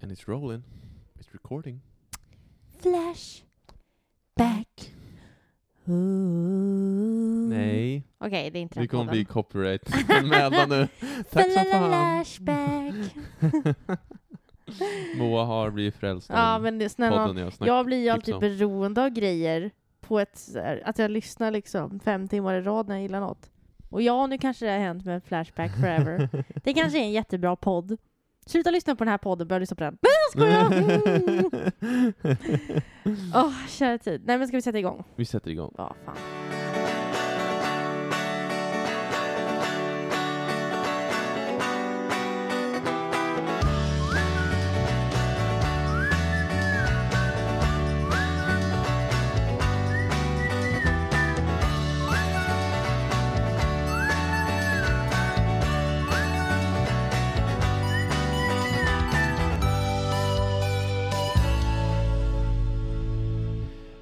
And it's rolling. It's recording. Flash back. Ooh. Nej, Okej, det är inte det den kommer bli podden. copyright-anmälan nu. Tack som fan. Flashback. Moa har blivit frälst Ja, av men det, snälla, podden jag snackar. jag blir ju alltid om. beroende av grejer på ett, så här- att jag lyssnar liksom fem timmar i rad när jag gillar något. Och ja, nu kanske det har hänt med Flashback Forever. det kanske är en jättebra podd. Sluta lyssna på den här podden, börja lyssna på den. Nej, jag skojar! Åh, kära tid. Nej, men ska vi sätta igång? Vi sätter igång. Ja, fan.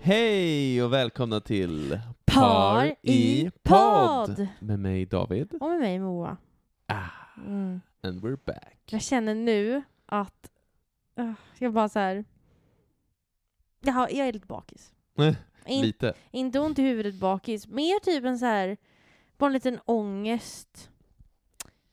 Hej och välkomna till Par i podd. Med mig David. Och med mig Moa. Ah, Mm. and we're back. Jag känner nu att uh, jag bara så här. Jaha, jag är lite bakis. In, Lite. Inte ont i huvudet bakis, mer typ en så här, bara en liten ångest.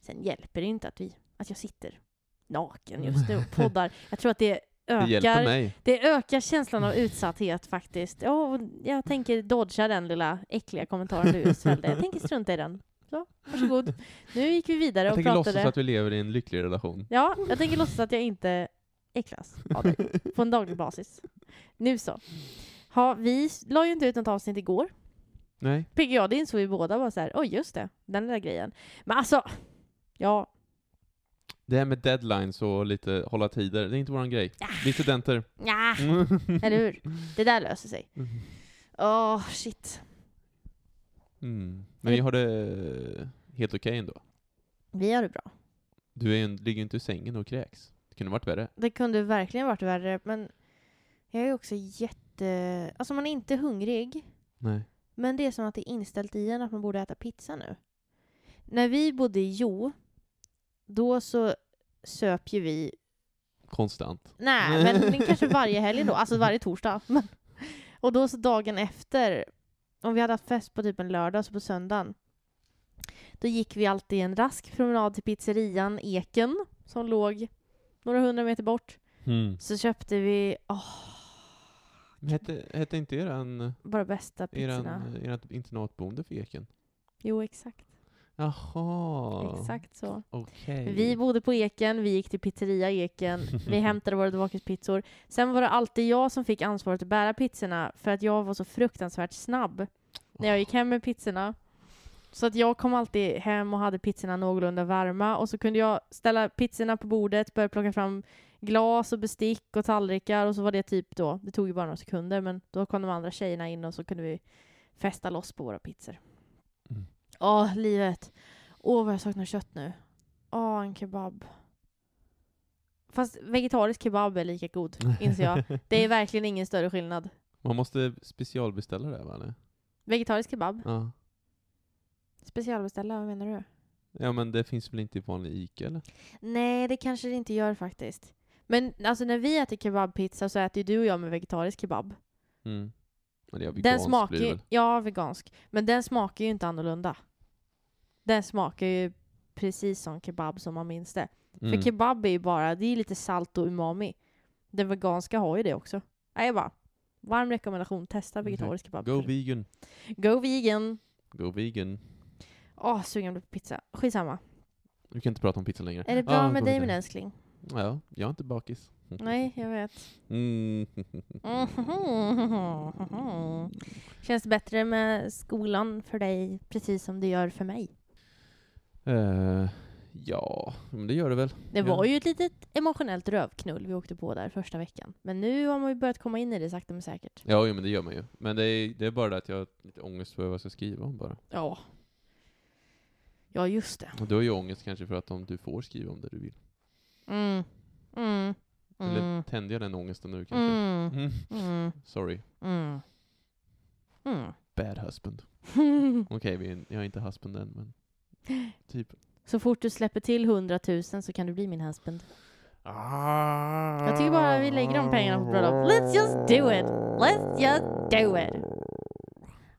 Sen hjälper det inte att, vi, att jag sitter naken just nu och poddar. Jag tror att det ökar, mig. det ökar känslan av utsatthet faktiskt. Och jag tänker dodga den lilla äckliga kommentaren du just fällde. Jag tänker strunta i den. Så, varsågod. Nu gick vi vidare Jag och tänker pratade. låtsas att vi lever i en lycklig relation. Ja, jag tänker låtsas att jag inte äcklas av dig på en daglig basis. Nu så. Ha, vi la ju inte ut något avsnitt igår. Nej. PGA, det insåg vi båda var så här, oj just det, den där grejen. Men alltså, ja, Det här med deadlines och lite hålla tider, det är inte våran grej. Vi är studenter. ja, eller hur? Det där löser sig. Åh, shit. Mm. Men vi har det helt okej ändå. Vi har det bra. Du är ligger inte i sängen och kräks. Det kunde varit värre. Det kunde verkligen varit värre, men jag är också jätte... Alltså man är inte hungrig, Nej. men det är som att det är inställt i en att man borde äta pizza nu. När vi bodde i Jo, då så söp ju vi Konstant. Nej, men kanske varje helg då, alltså varje torsdag. Men- och då så dagen efter, om vi hade haft fest på typ en lördag, så på söndagen, då gick vi alltid en rask promenad till pizzerian Eken, som låg några hundra meter bort. Mm. Så köpte vi, Men Hette, hette inte eran, bara bästa pizzorna. eran, ert internatboende för Eken? Jo, exakt. Jaha. Exakt så. Okej. Vi bodde på Eken, vi gick till pizzeria Eken, vi hämtade våra Dvakis-pizzor. Sen var det alltid jag som fick ansvaret att bära pizzorna för att jag var så fruktansvärt snabb när jag gick hem med pizzorna. Så att jag kom alltid hem och hade pizzorna någorlunda varma och så kunde jag ställa pizzorna på bordet, börja plocka fram glas och bestick och tallrikar och så var det typ då, det tog ju bara några sekunder men då kom de andra tjejerna in och så kunde vi fästa loss på våra pizzor. Åh, livet. Åh, vad jag saknar kött nu. Åh, en kebab. Fast vegetarisk kebab är lika god, inser jag. Det är verkligen ingen större skillnad. Man måste specialbeställa det va? eller? Vegetarisk kebab? Ja. Specialbeställa, vad menar du? Ja men det finns väl inte i vanlig Ica eller? Nej, det kanske det inte gör faktiskt. Men alltså när vi äter kebabpizza så äter ju du och jag med vegetarisk kebab. Mm. Eller ja, den vegansk smakar det ju, väl. ja vegansk, men den smakar ju inte annorlunda. Den smakar ju precis som kebab som man minns det. Mm. För kebab är ju bara, det är lite salt och umami. Den veganska har ju det också. Nej, jag bara, varm rekommendation, testa vegetarisk kebab. Go vegan. Go vegan! Go vegan. Åh, sugen jag blir på pizza. Skitsamma. Vi kan inte prata om pizza längre. Är det bra Ja, med dig min älskling? Ja, jag är inte bakis. Nej, jag vet. Mm. Känns det bättre med skolan för dig, precis som det gör för mig? Eh, ja, men det gör det väl. Det var ju ett litet emotionellt rövknull vi åkte på där första veckan. Men nu har man ju börjat komma in i det sakta men säkert. Ja, jo, men det gör man ju. Men det är, det är bara det att jag har lite ångest för vad jag ska skriva om bara. Ja. Ja, just det. Och du har ju ångest kanske för att om du får skriva om det du vill. Mm. Mm. Eller Mm. tänder jag den ångesten nu kanske? Mm. Mm. Mm. Sorry. Mm. Mm. Bad husband. Okej, är- jag är inte husband än, men typ. Så fort du släpper till 100 000 så kan du bli min husband. Jag tycker bara vi lägger de pengarna på bröllop. Let's just do it! Let's just do it!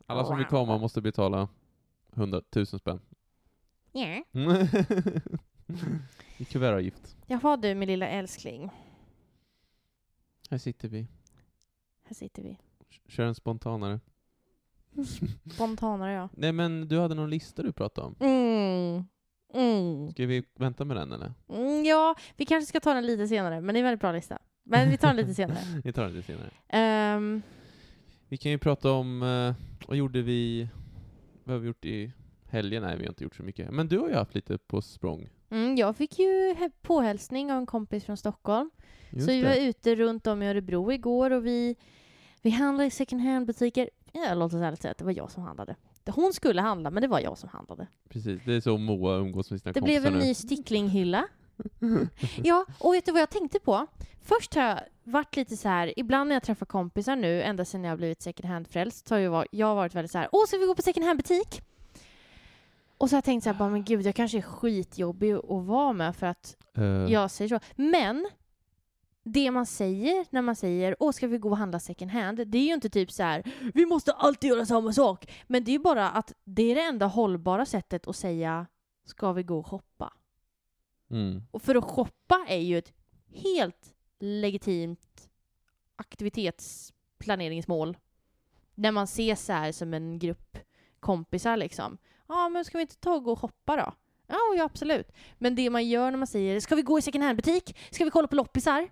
Alla som vill komma måste betala 100 000 spänn. Yeah. I kuvertavgift. Jaha du, min lilla älskling. Här sitter vi. Här sitter vi. Kör en spontanare. Spontanare ja. Nej men du hade någon lista du pratade om. Mm. Mm. Ska vi vänta med den eller? Mm, ja, vi kanske ska ta den lite senare, men det är en väldigt bra lista. Men vi tar den lite senare. Vi tar den lite senare. Ehm, Vi kan ju prata om, eh, vad gjorde vi, vad har vi gjort i helgen? Nej, vi har inte gjort så mycket. Men du har ju haft lite på språng. mm, jag fick ju påhälsning av en kompis från Stockholm. Just så vi var det. ute runt om i Örebro igår och vi, vi handlade i second hand-butiker. Ja, låt oss ärligt säga att det var jag som handlade. Hon skulle handla, men det var jag som handlade. Precis, det är så Moa umgås med sina Det kompisar blev en nu. ny sticklinghylla. Ja, och vet du vad jag tänkte på? Först har jag varit lite så här, ibland när jag träffar kompisar nu, ända sedan jag blivit second hand-frälst, så har jag, varit, jag har varit väldigt så här, åh, ska vi gå på second hand-butik? Och så har jag tänkt så här, bara, men gud, jag kanske är skitjobbig att vara med för att Eh, jag säger så. Men det man säger när man säger åh ska vi gå och handla second hand, det är ju inte typ så här vi måste alltid göra samma sak. Men det är ju bara att det är det enda hållbara sättet att säga ska vi gå och shoppa. Mm. Och för att shoppa är ju ett helt legitimt aktivitetsplaneringsmål. När man ses så här som en grupp kompisar liksom. Ja, men ska vi inte ta och gå och shoppa då? Ja, ja, absolut. Men det man gör när man säger ska vi gå i second hand-butik? Ska vi kolla på loppisar?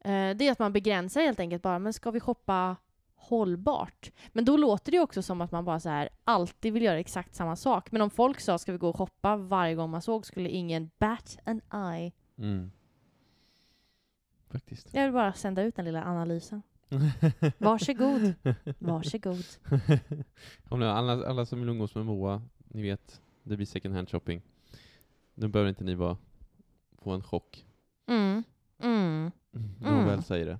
Eh, det är att man begränsar helt enkelt bara, men ska vi shoppa hållbart? Men då låter det också som att man bara så här alltid vill göra exakt samma sak. Men om folk sa ska vi gå och shoppa varje gång man såg skulle ingen bat an eye. Mm. Faktiskt. Jag vill bara sända ut den lilla analysen. Varsågod. Varsågod. Om ni- alla, alla som vill umgås med Moa, ni vet, det blir second hand shopping. Nu behöver inte ni vara, få en chock. Mm. Mm. När hon Mm. väl säger det.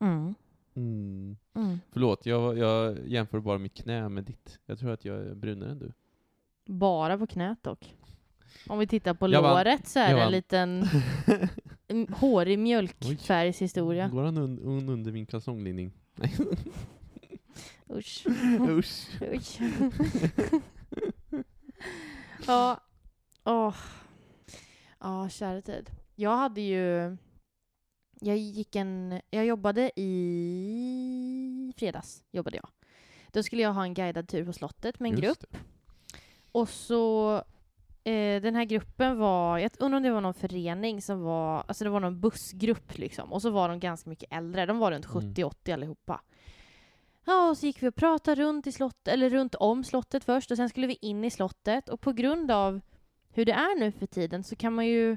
Mm. Mm. Mm. Förlåt, jag, jag jämför bara mitt knä med ditt. Jag tror att jag är brunare än du. Bara på knät dock. Om vi tittar på Jag vann. låret så är Jag det en liten hårig mjölkfärgshistoria. Går han un, un, under min kalsonglinning? Nej. Usch. Usch. Usch. ja. Åh. Ja, kära tid. Jag hade ju... Jag gick en... Jag jobbade i fredags. Jobbade jag. Då skulle jag ha en guidad tur på slottet med en Just grupp. det. Och så... Eh, den här gruppen var... Jag undrar om det var någon förening som var... Alltså det var någon bussgrupp liksom. Och så var de ganska mycket äldre. De var runt Mm. 70-80 allihopa. Ja, och så gick vi och pratade runt, i slott, eller runt om slottet först och sen skulle vi in i slottet. Och på grund av hur det är nu för tiden så kan man ju...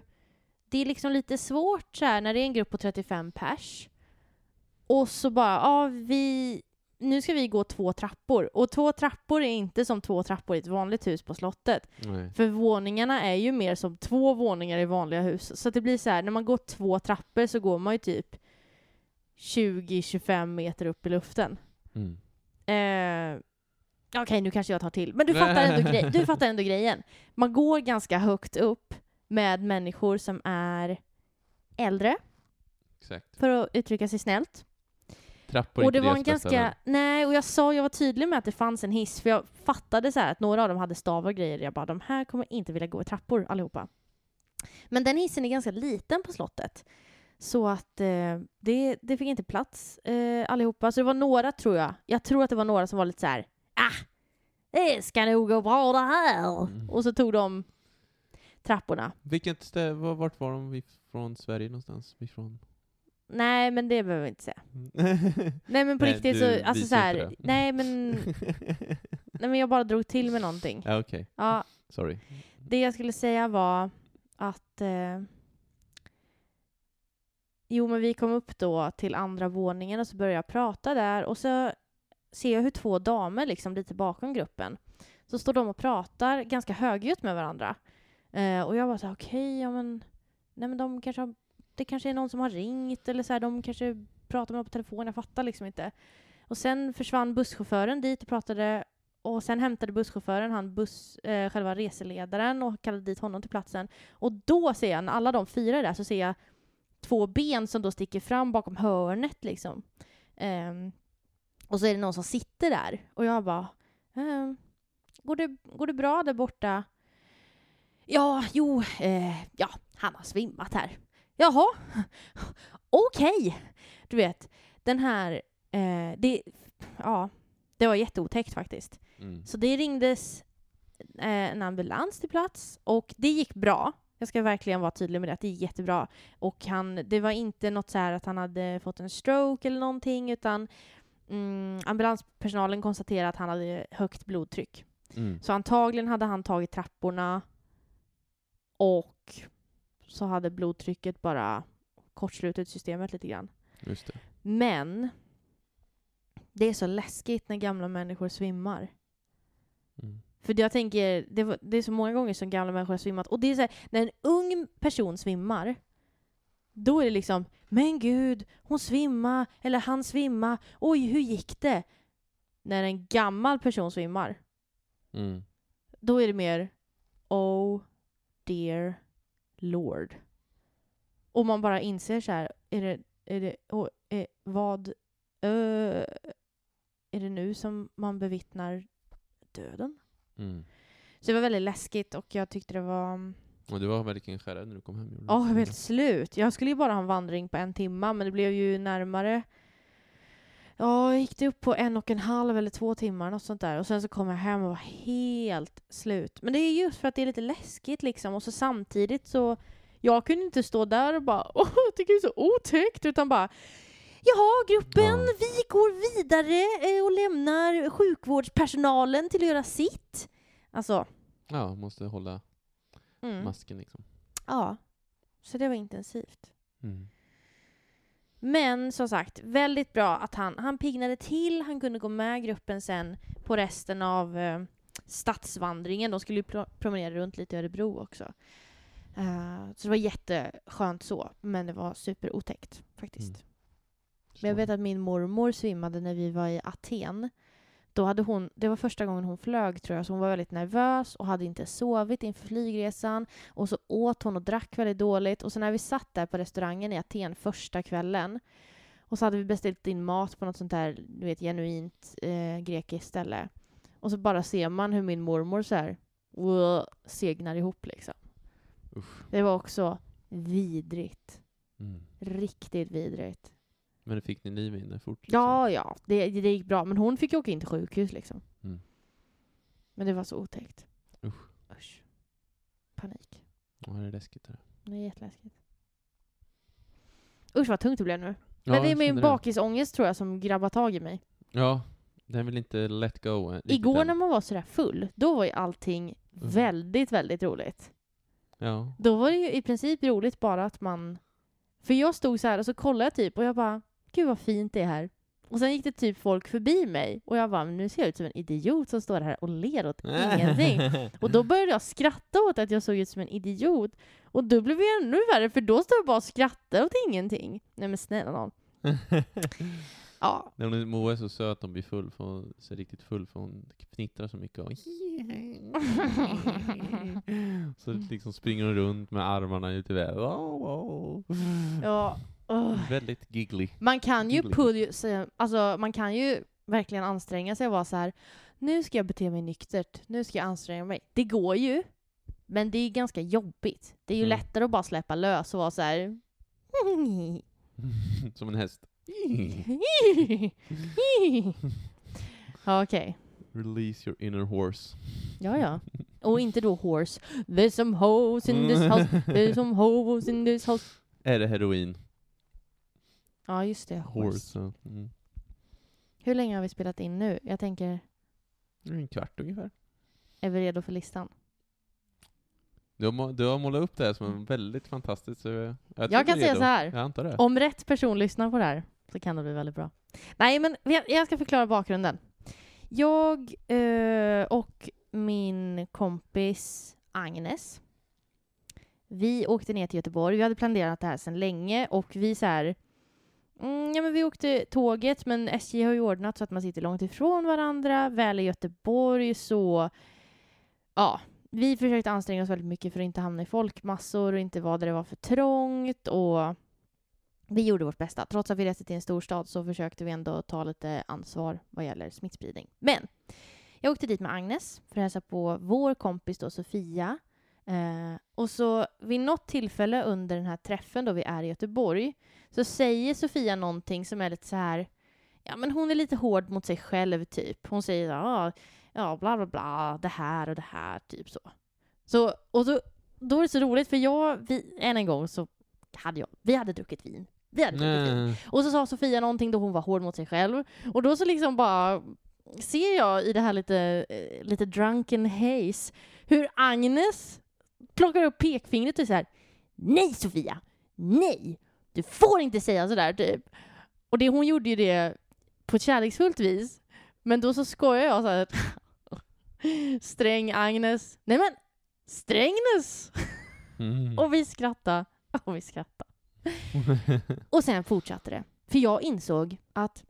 Det är liksom lite svårt så här när det är en grupp på 35 pers. Och så bara, ja vi... Nu ska vi gå två trappor. Och två trappor är inte som två trappor i ett vanligt hus på slottet. Nej. För våningarna är ju mer som två våningar i vanliga hus. Så det blir så här, när man går två trappor så går man ju typ 20-25 meter upp i luften. Mm. Eh, Okej, nu kanske jag tar till. Men du fattar, ändå grej, du fattar ändå grejen. Man går ganska högt upp med människor som är äldre, Exakt. för att uttrycka sig snällt. Trappor Och det var en ganska... Nej, och jag sa, jag var tydlig med att det fanns en hiss, för jag fattade så här att några av dem hade stavar och grejer. Jag bara, de här kommer inte vilja gå i trappor allihopa. Men den hissen är ganska liten på slottet. Så att eh, det, det fick inte plats eh, allihopa. Så det var några, tror jag. Jag tror att det var några som var lite så här, ah, det ska nog gå bra det här. Mm. Och så tog de trapporna. Vilket ställe, var- vart var de från Sverige någonstans? Vi från? Nej, men det behöver vi inte säga. Nej, men på Nej, riktigt du så, alltså så visar här, inte det. nej men, nej men jag bara drog till med någonting. ja, okej. Ja, Sorry. det jag skulle säga var att eh, Jo, men vi kom upp då till andra våningen och så började jag prata där och så ser jag hur två damer liksom lite bakom gruppen så står de och pratar ganska högljutt med varandra. Eh, och jag var så här, okej, ja men, nej men de kanske har, det kanske är någon som har ringt eller så här, de kanske pratar med mig på telefon, jag fattar liksom inte. Och sen försvann busschauffören dit och pratade och sen hämtade busschauffören han buss, eh, själva reseledaren och kallade dit honom till platsen. Och då ser jag, när alla de fyra är där, så ser jag två ben som då sticker fram bakom hörnet liksom. Um, och så är det någon som sitter där. Och jag bara, um, går, det, går det bra där borta? Ja, jo, eh, ja, han har svimmat här. Jaha, okej. Du vet, den här, eh, det, ja, det var jätteotäckt faktiskt. Mm. Så det ringdes eh, en ambulans till plats och det gick bra. Jag ska verkligen vara tydlig med det, att det gick jättebra. Och han, det var inte något så här att han hade fått en stroke eller någonting, utan mm, ambulanspersonalen konstaterade att han hade högt blodtryck. Mm. Så antagligen hade han tagit trapporna och så hade blodtrycket bara kortslutit systemet lite grann. Just det. Men det är så läskigt när gamla människor svimmar. Mm. För jag tänker, det, var, det är så många gånger som gamla människor har svimmat. Och det är så här, när en ung person svimmar, då är det liksom, men gud, hon svimma eller han svimma, oj, hur gick det? När en gammal person svimmar, Mm. då är det mer, oh dear lord. Och man bara inser så här, är det, är det, oh, eh, vad, eh, är det nu som man bevittnar döden? Mm. Så det var väldigt läskigt och jag tyckte det var... Och du var verkligen skärrad när du kom hem? Ja, jag var helt slut. Jag skulle ju bara ha en vandring på en timma, men det blev ju närmare. Ja, gick det upp på en och en halv eller två timmar, något sånt där. Och sen så kom jag hem och var helt slut. Men det är just för att det är lite läskigt liksom. Och så samtidigt så... Jag kunde inte stå där och bara åh, jag tycker det är så otäckt, utan bara Jaha, gruppen, Ja. vi går vidare eh, och lämnar sjukvårdspersonalen till att göra sitt. Alltså, Ja, måste hålla mm. masken liksom. ja. Så det var intensivt. Mm. Men som sagt, väldigt bra att han, han piggnade till, han kunde gå med gruppen sen på resten av eh, stadsvandringen. De skulle ju pro- promenera runt lite i Örebro också. Eh, så det var jätteskönt så, men det var superotäckt faktiskt. Mm. Men jag vet att min mormor svimmade när vi var i Aten. Då hade hon, det var första gången hon flög tror jag, så hon var väldigt nervös och hade inte sovit inför flygresan. Och så åt hon och drack väldigt dåligt. Och så när vi satt där på restaurangen i Aten första kvällen och så hade vi beställt in mat på något sånt där, du vet, genuint eh, grekiskt ställe. Och så bara ser man hur min mormor så här "Wow", segnar ihop liksom. Usch. Det var också vidrigt. Mm. Riktigt vidrigt. Men fick ni liv in det fort? liksom? Ja, ja, det, det gick bra. Men hon fick ju åka in till sjukhus liksom. Mm. Men det var så otäckt. Usch. Usch. Panik. Ja, det är läskigt. Det. Det är jätteläskigt. Usch vad tungt det blev nu. Ja, Men det är min bakisångest tror jag som grabbar tag i mig. Ja, den vill inte let go. eh, Igår än. när man var sådär full, då var ju allting väldigt, väldigt roligt. Ja. Då var det ju i princip roligt bara att man... För jag stod så här och så kollade jag typ och jag bara, gud vad fint det är här. Och sen gick det typ folk förbi mig och jag bara, nu ser jag ut som en idiot som står här och ler åt ingenting. Och då började jag skratta åt att jag såg ut som en idiot. Och då blev det ännu värre, för då står jag bara och skrattar åt ingenting. Nej men snälla nån. Ja. När hon, Moa är så söt hon blir full, för hon är riktigt full för hon fnittrar så mycket. Och så liksom springer hon runt med armarna ute i wow. ja. Ugh. Väldigt giggly. Man kan ju Giggly. pull, sig- alltså man kan ju verkligen anstränga sig och vara så här. nu ska jag bete mig nyktert, nu ska jag anstränga mig. Det går ju, men det är ganska jobbigt. Det är ju Mm. lättare att bara släppa lös och vara så här. Som en häst. ja, okej. Release your inner horse. Ja, ja. Och inte då horse. There's some hoes in this house, there's some hoes in this house. Är det heroin? Ja, just det. Horse. Horse. Mm. Hur länge har vi spelat in nu? Jag tänker, En kvart ungefär. är vi redo för listan? Du har, du har målat upp det här som en väldigt fantastiskt, så jag, jag, kan säga så här. Om rätt person lyssnar på det här så kan det bli väldigt bra. Nej, men jag ska förklara bakgrunden. Jag eh, och min kompis Agnes, vi åkte ner till Göteborg. Vi hade planerat det här sedan länge och vi så här, Mm, ja, men vi åkte tåget, men SJ har ju ordnat så att man sitter långt ifrån varandra. Väl i Göteborg så... Ja, vi försökte anstränga oss väldigt mycket för att inte hamna i folkmassor och inte vara där det var för trångt. Och vi gjorde vårt bästa. Trots att vi reste till en storstad så försökte vi ändå ta lite ansvar vad gäller smittspridning. Men jag åkte dit med Agnes för att hälsa på vår kompis då, Sofia. Eh, och så vid något tillfälle under den här träffen då vi är i Göteborg så säger Sofia någonting som är lite så här ja men hon är lite hård mot sig själv typ. Hon säger ja, ja bla bla bla, det här och det här, typ så. Så, och så, då är det så roligt för jag, vi, än en gång så hade jag, vi hade druckit vin. Vi hade druckit vin. Och så sa Sofia någonting då hon var hård mot sig själv. Och då så liksom bara ser jag i det här lite, eh, lite drunken haze hur Agnes plockar upp pekfingret och säger Nej Sofia! Nej! Du får inte säga sådär typ. Och det, hon gjorde ju det på ett kärleksfullt vis. Men då så skojar jag så här. Sträng Agnes. Nej men! Strängnäs! Mm. Och vi skrattade. Och vi skrattade. Och sen fortsatte det. För jag insåg att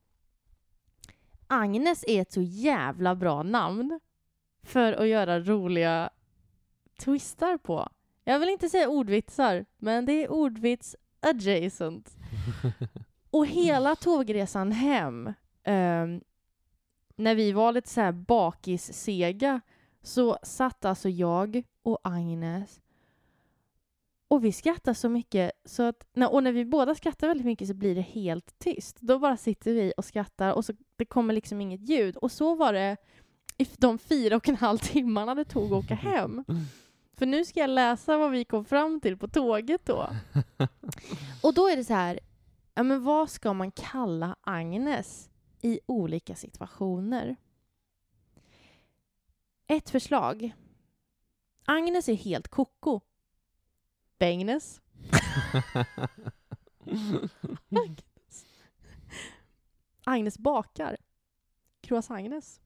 Agnes är ett så jävla bra namn för att göra roliga twistar på. Jag vill inte säga ordvitsar, men det är ordvits adjacent. Och hela tågresan hem, ehm, när vi var lite så här bakissega, så satt alltså jag och Agnes och vi skrattar så mycket så att, när- och när vi båda skrattar väldigt mycket så blir det helt tyst. Då bara sitter vi och skrattar och så det kommer liksom inget ljud. Och så var det i de fyra och en halv timmarna det tog att åka hem. För nu ska jag läsa vad vi kom fram till på tåget då. Och då är det så här, ja men vad ska man kalla Agnes i olika situationer? Ett förslag. Agnes är helt koko. Bengnes. Agnes. Agnes bakar. Croissant-Agnes.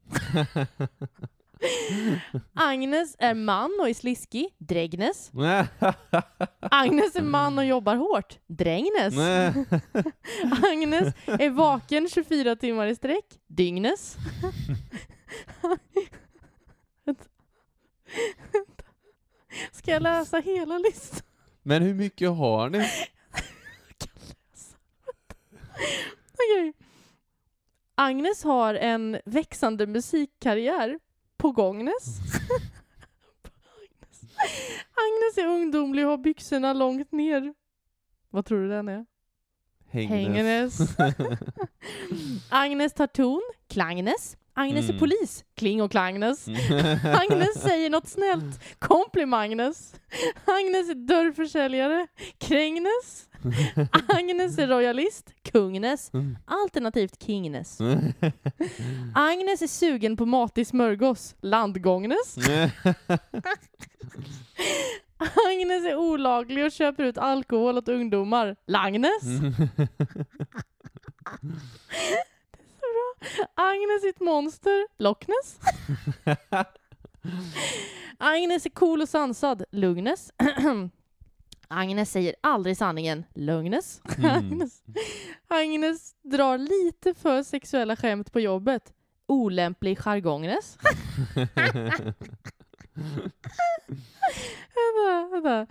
Agnes är man och är sliskig. Drägnes. Agnes är man och jobbar hårt. Drängnes. Agnes är vaken 24 timmar i sträck. Dygnes. Ska jag läsa hela listan? Men hur mycket har ni? Okej. Agnes har en växande musikkarriär på gångnes. Agnes. Agnes är ungdomlig och har byxorna långt ner. Vad tror du den är? Hängnes. Agnes tar ton, klangnes. Agnes är Mm. polis, kling och klangnes. Agnes säger något snällt, komplimangnes. Agnes är dörrförsäljare, krängnes. Agnes är royalist, kungnes. Alternativt kingnes. Agnes är sugen på matig smörgås, landgångnes. Agnes är olaglig och köper ut alkohol åt ungdomar, Langnes. Agnes är ett monster, Loch Ness. Agnes är cool och sansad, Lugnes. Agnes säger aldrig sanningen, Lugnes. Mm. Agnes. Agnes drar lite för sexuella skämt på jobbet, olämplig jargongnes. vänta, vänta.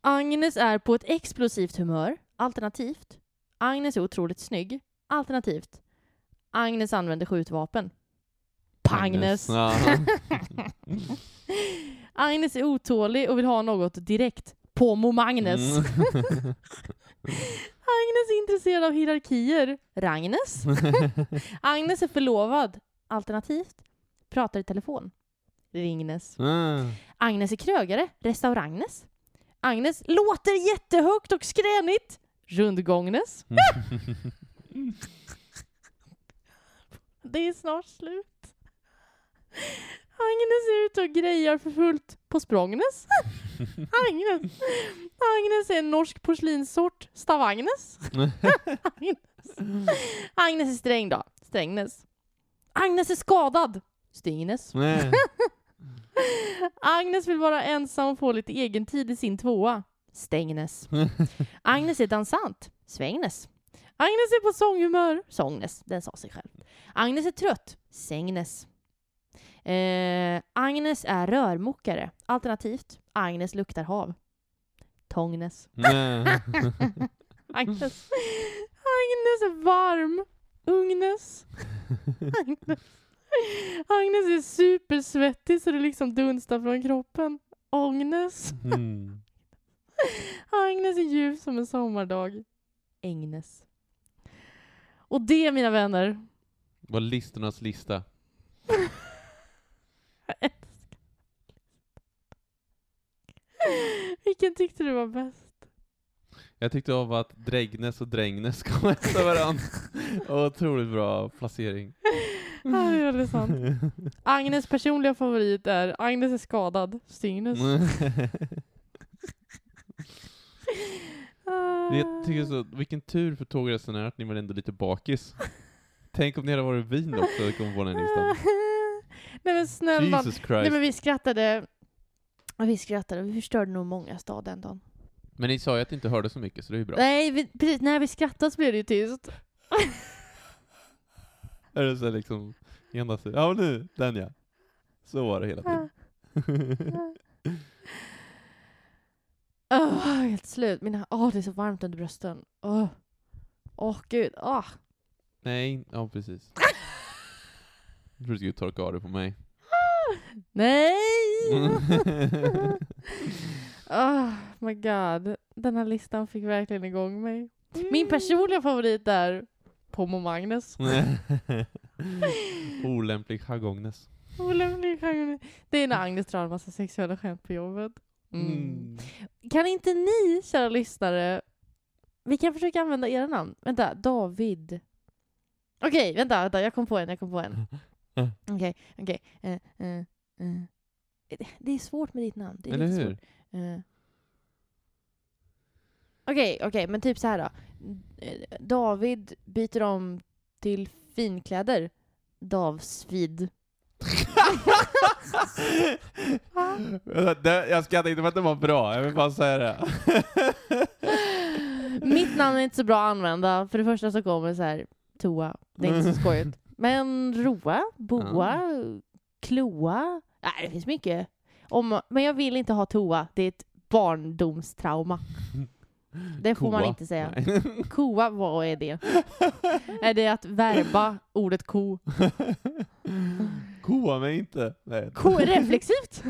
Agnes är på ett explosivt humör, alternativt. Agnes är otroligt snygg, alternativt. Agnes använder skjutvapen. Pagnes. Ja. Agnes är otålig och vill ha något direkt. På Magnes. Mm. Agnes är intresserad av hierarkier. Ragnes. Agnes är förlovad. Alternativt. Pratar i telefon. Ringnes. Ah. Agnes är krögare. Restaurangnes. Agnes låter jättehögt och skränigt. Rundgångnes. Det är snart slut. Agnes är ute och grejar för fullt på Språngnes. Agnes. Agnes är en norsk porslinssort. Stavagnes. Agnes. Agnes är sträng då. Strängnäs. Agnes är skadad. Stingnes. Nej. Agnes vill vara ensam och få lite egen tid i sin tvåa. Stängnäs. Agnes är dansant. Svängnes. Agnes är på sånghumör. Sångnes, den sa sig själv. Agnes är trött. Sängnes. Eh, Agnes är rörmokare. Alternativt, Agnes luktar hav. Tångnes. Agnes. Agnes är varm. Ugnes. Agnes. Agnes är supersvettig så det liksom dunstar från kroppen. Ångnes. Mm. Agnes är ljus som en sommardag. Ängnes. Och det, mina vänner, Var listornas lista. jag älskar. Vilken tyckte du var bäst? Jag tyckte av att Drägnes och Drängnäs kom efter varandra. Otroligt bra placering. Ja, det är väldigt sant. Agnes personliga favorit är Agnes är skadad. Stygnes. Ah. Jag tycker så, vilken tur för tågresenärer att ni var ändå lite bakis. Tänk om ni hade varit vin också och kom på den här listan. Nej men snälla. Jesus Nej Christ. men vi skrattade. Vi skrattade. Vi förstörde nog många stad den dagen. Men ni sa ju att ni inte hörde så mycket, så det är ju bra. Nej, vi, precis. När vi skrattade så blev det ju tyst. Är det så liksom, ena sidan, ja nu, den ja. Så var det hela tiden. Åh, helt slut. Mina, åh, det är så varmt under brösten. Åh, åh gud. Åh. Nej, ja precis. Jag trodde du skulle torka av det på mig. Nej! oh my god. Den här listan fick verkligen igång mig. Min personliga favorit är Pomo Magnus. Olämplig jargongnäs. Olämplig genre. Det är när Agnes drar en massa sexuella skämt på jobbet. Mm. Mm. Kan inte ni, kära lyssnare, vi kan försöka använda era namn. Vänta, David. Okej, vänta, vänta, jag kom på en, jag kom på en. Okej, okej. Eh, eh, eh. Det är svårt med ditt namn. Det är Eller lite hur? svårt. Eh. Okej, okej, men typ så här då. Eh, David byter om till finkläder. Davsvid. Det- jag skrattar inte för att det var bra, jag vill bara säga det. Mitt namn är inte så bra att använda. För det första så kommer så här toa. Det är inte så skojigt. Men roa, boa, kloa. Nej, det finns mycket. Om, men jag vill inte ha toa. Det är ett barndomstrauma. Det får man Koa. inte säga. Nej. Koa, vad är det? är det att verba ordet ko? Koa mig inte. Nej. Ko reflexivt?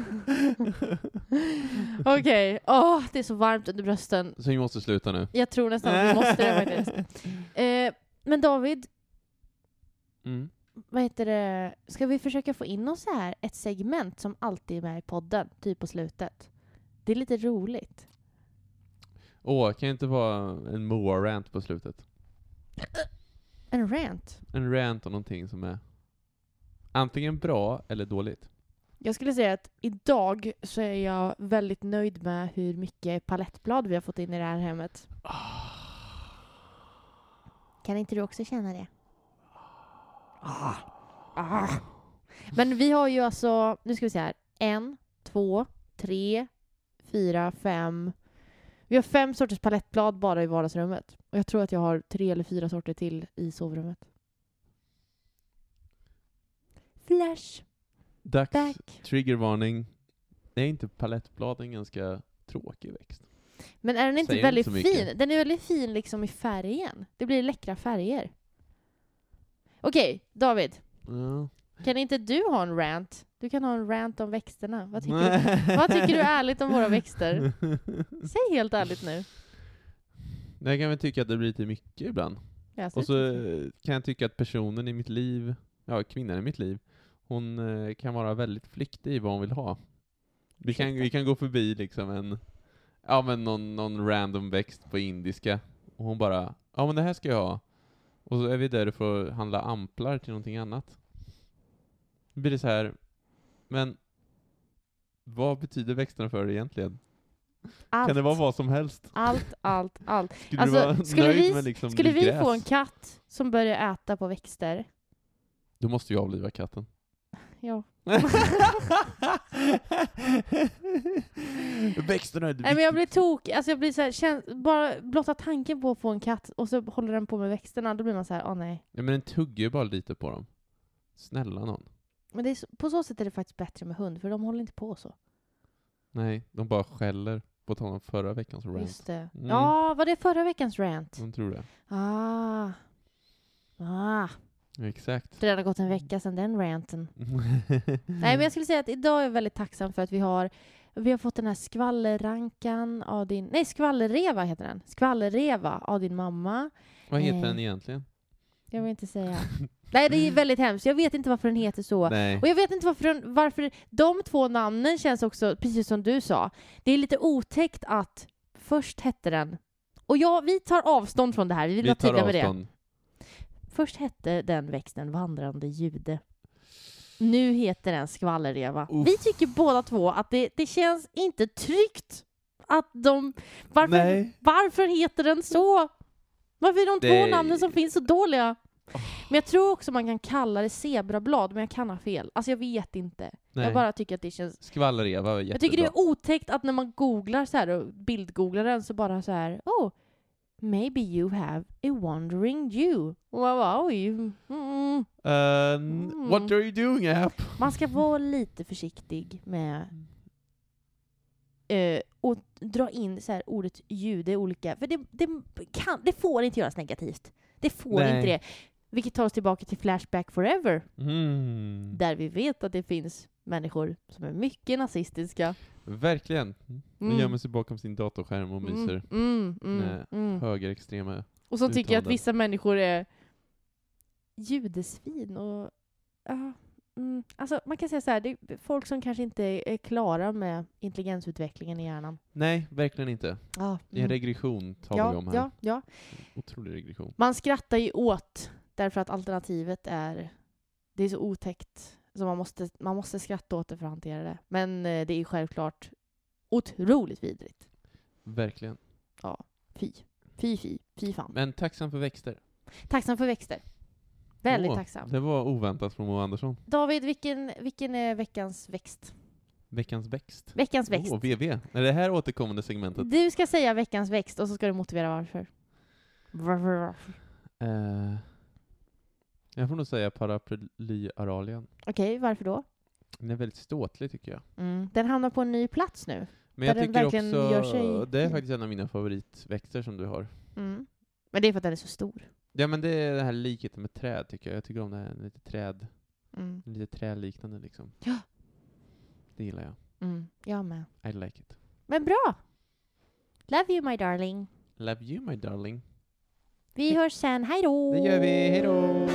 Okej, åh, det är så varmt under brösten. Så vi måste sluta nu. Jag tror nästan att vi måste det faktiskt. Eh, men David, Mm. vad heter det, ska vi försöka få in oss så här ett segment som alltid är med i podden, typ på slutet? Det är lite roligt. Åh, kan inte vara en Moa-rant på slutet? En rant. En rant om någonting som är antingen bra eller dåligt. Jag skulle säga att idag så är jag väldigt nöjd med hur mycket palettblad vi har fått in i det här hemmet. Kan inte du också känna det? Ah. Men vi har ju alltså, nu ska vi se här, en, två, tre, fyra, fem. Vi har fem sorters palettblad bara i vardagsrummet. Och jag tror att jag har tre eller fyra sorter till i sovrummet. Flash, Dags, back. triggervarning. Det är inte palettblad en ganska tråkig växt? Men är den inte Säger väldigt inte fin? Den är väldigt fin liksom i färgen. Det blir läckra färger. Okej, David. Ja. Kan inte du ha en rant? Du kan ha en rant om växterna. Vad tycker, du, vad tycker du är ärligt om våra växter? Säg helt ärligt nu. Jag kan väl tycka att det blir lite mycket ibland. Och så kan jag tycka att personen i mitt liv, ja kvinnan i mitt liv, hon eh, kan vara väldigt flyktig i vad hon vill ha. Vi kan, vi kan gå förbi liksom en, ja men någon, någon random växt på indiska, och hon bara, ja men det här ska jag ha. Och så är vi där för att handla amplar till någonting annat. Då blir det så här, men vad betyder växterna för dig egentligen? allt, Kan det vara vad som helst? allt, allt, allt. Skulle Alltså, du vara skulle nöjd vi- med liksom Skulle vi gräs? få en katt som börjar äta på växter? Då måste vi avliva katten. Ja. Växterna är Nej, men jag blir tok, alltså jag blir så här, kän, bara blotta tanken på att få en katt och så håller den på med växterna, då blir man så här, åh nej. Ja, men den tuggar ju bara lite på dem. Snälla någon. Men det är, på så sätt är det faktiskt bättre med hund, för de håller inte på så. Nej, de bara skäller. På tal om förra veckans rant. Just det. Mm. Ja, var det förra veckans rant? De tror det. Ah. Ah. Exakt. Det har gått en vecka sedan den ranten. Nej, men jag skulle säga att idag är jag väldigt tacksam för att vi har vi har fått den här skvallerrankan av din... Nej, skvallerreva heter den. Skvallerreva av din mamma. Vad heter Eh. den egentligen? Jag vill inte säga. Nej, det är väldigt hemskt. Jag vet inte varför den heter så. Nej. Och jag vet inte varför, den, varför de två namnen känns också, precis som du sa, det är lite otäckt att först hette den, och ja, vi tar avstånd från det här, vi vill Vi vara tydliga med det. Först hette den växten vandrande jude. Nu heter den skvallerreva. Vi tycker båda två att det, det känns inte tryggt att de... Varför, Nej. varför heter den så? Varför är de Det- två namnen som finns så dåliga? Men jag tror också man kan kalla det zebrablad, men jag kan ha fel. Alltså jag vet inte. Nej. Jag bara tycker att det känns... Skvallereva var jättebra. Jag tycker det är otäckt att när man googlar så här och bildgooglar den så bara så här, oh, maybe you have a wandering Jew. Bara, oj. Mm. Uh, Mm. What are you doing app? Man ska vara lite försiktig med eh, och dra in så här ordet jude olika, för det, det, kan, det får inte göras negativt. Det får Nej. inte det. Vilket tar oss tillbaka till Flashback Forever, Mm. där vi vet att det finns människor som är mycket nazistiska. Verkligen. De Mm. gömmer sig bakom sin datorskärm och myser. Mm, mm, mm. Högerextrema. Och så tycker jag att vissa människor är judesvin och ja, mm, alltså man kan säga så här, det är folk som kanske inte är klara med intelligensutvecklingen i hjärnan. Nej, verkligen inte. Ja, Det är en regression talar vi ja, om här. ja, ja. Otrolig regression. Man skrattar ju åt därför att alternativet är det är så otäckt så man måste, man måste skratta åt det för att hantera det. Men eh, det är självklart otroligt vidrigt. Verkligen. Fy. Fy, fy, fy fan. Men tacksam för växter. Tacksam för växter. Väldigt Åh, tacksam. Det var oväntat från Moa Andersson. David, vilken, vilken är veckans växt? Veckans växt. Veckans växt. Åh, VV. Är det här återkommande segmentet? Du ska säga veckans växt och så ska du motivera varför. Varför, varför. Eh, jag får nog säga paraplyaralien. Okej, varför då? Den är väldigt ståtlig tycker jag. Mm. Den hamnar på en ny plats nu. Men Där jag den tycker verkligen också, gör sig det är fin. faktiskt en av mina favoritväxter som du har. Mm. Men det är för att den är så stor. Ja men det är det här likheten med träd tycker jag. Jag tycker om det här lite träd, Mm. lite träliknande liksom. Ja. Det gillar jag. Mm. Jag med. I like it. Men bra! Love you my darling. Love you my darling. Vi hörs sen, hej då! Det gör vi, hejdå!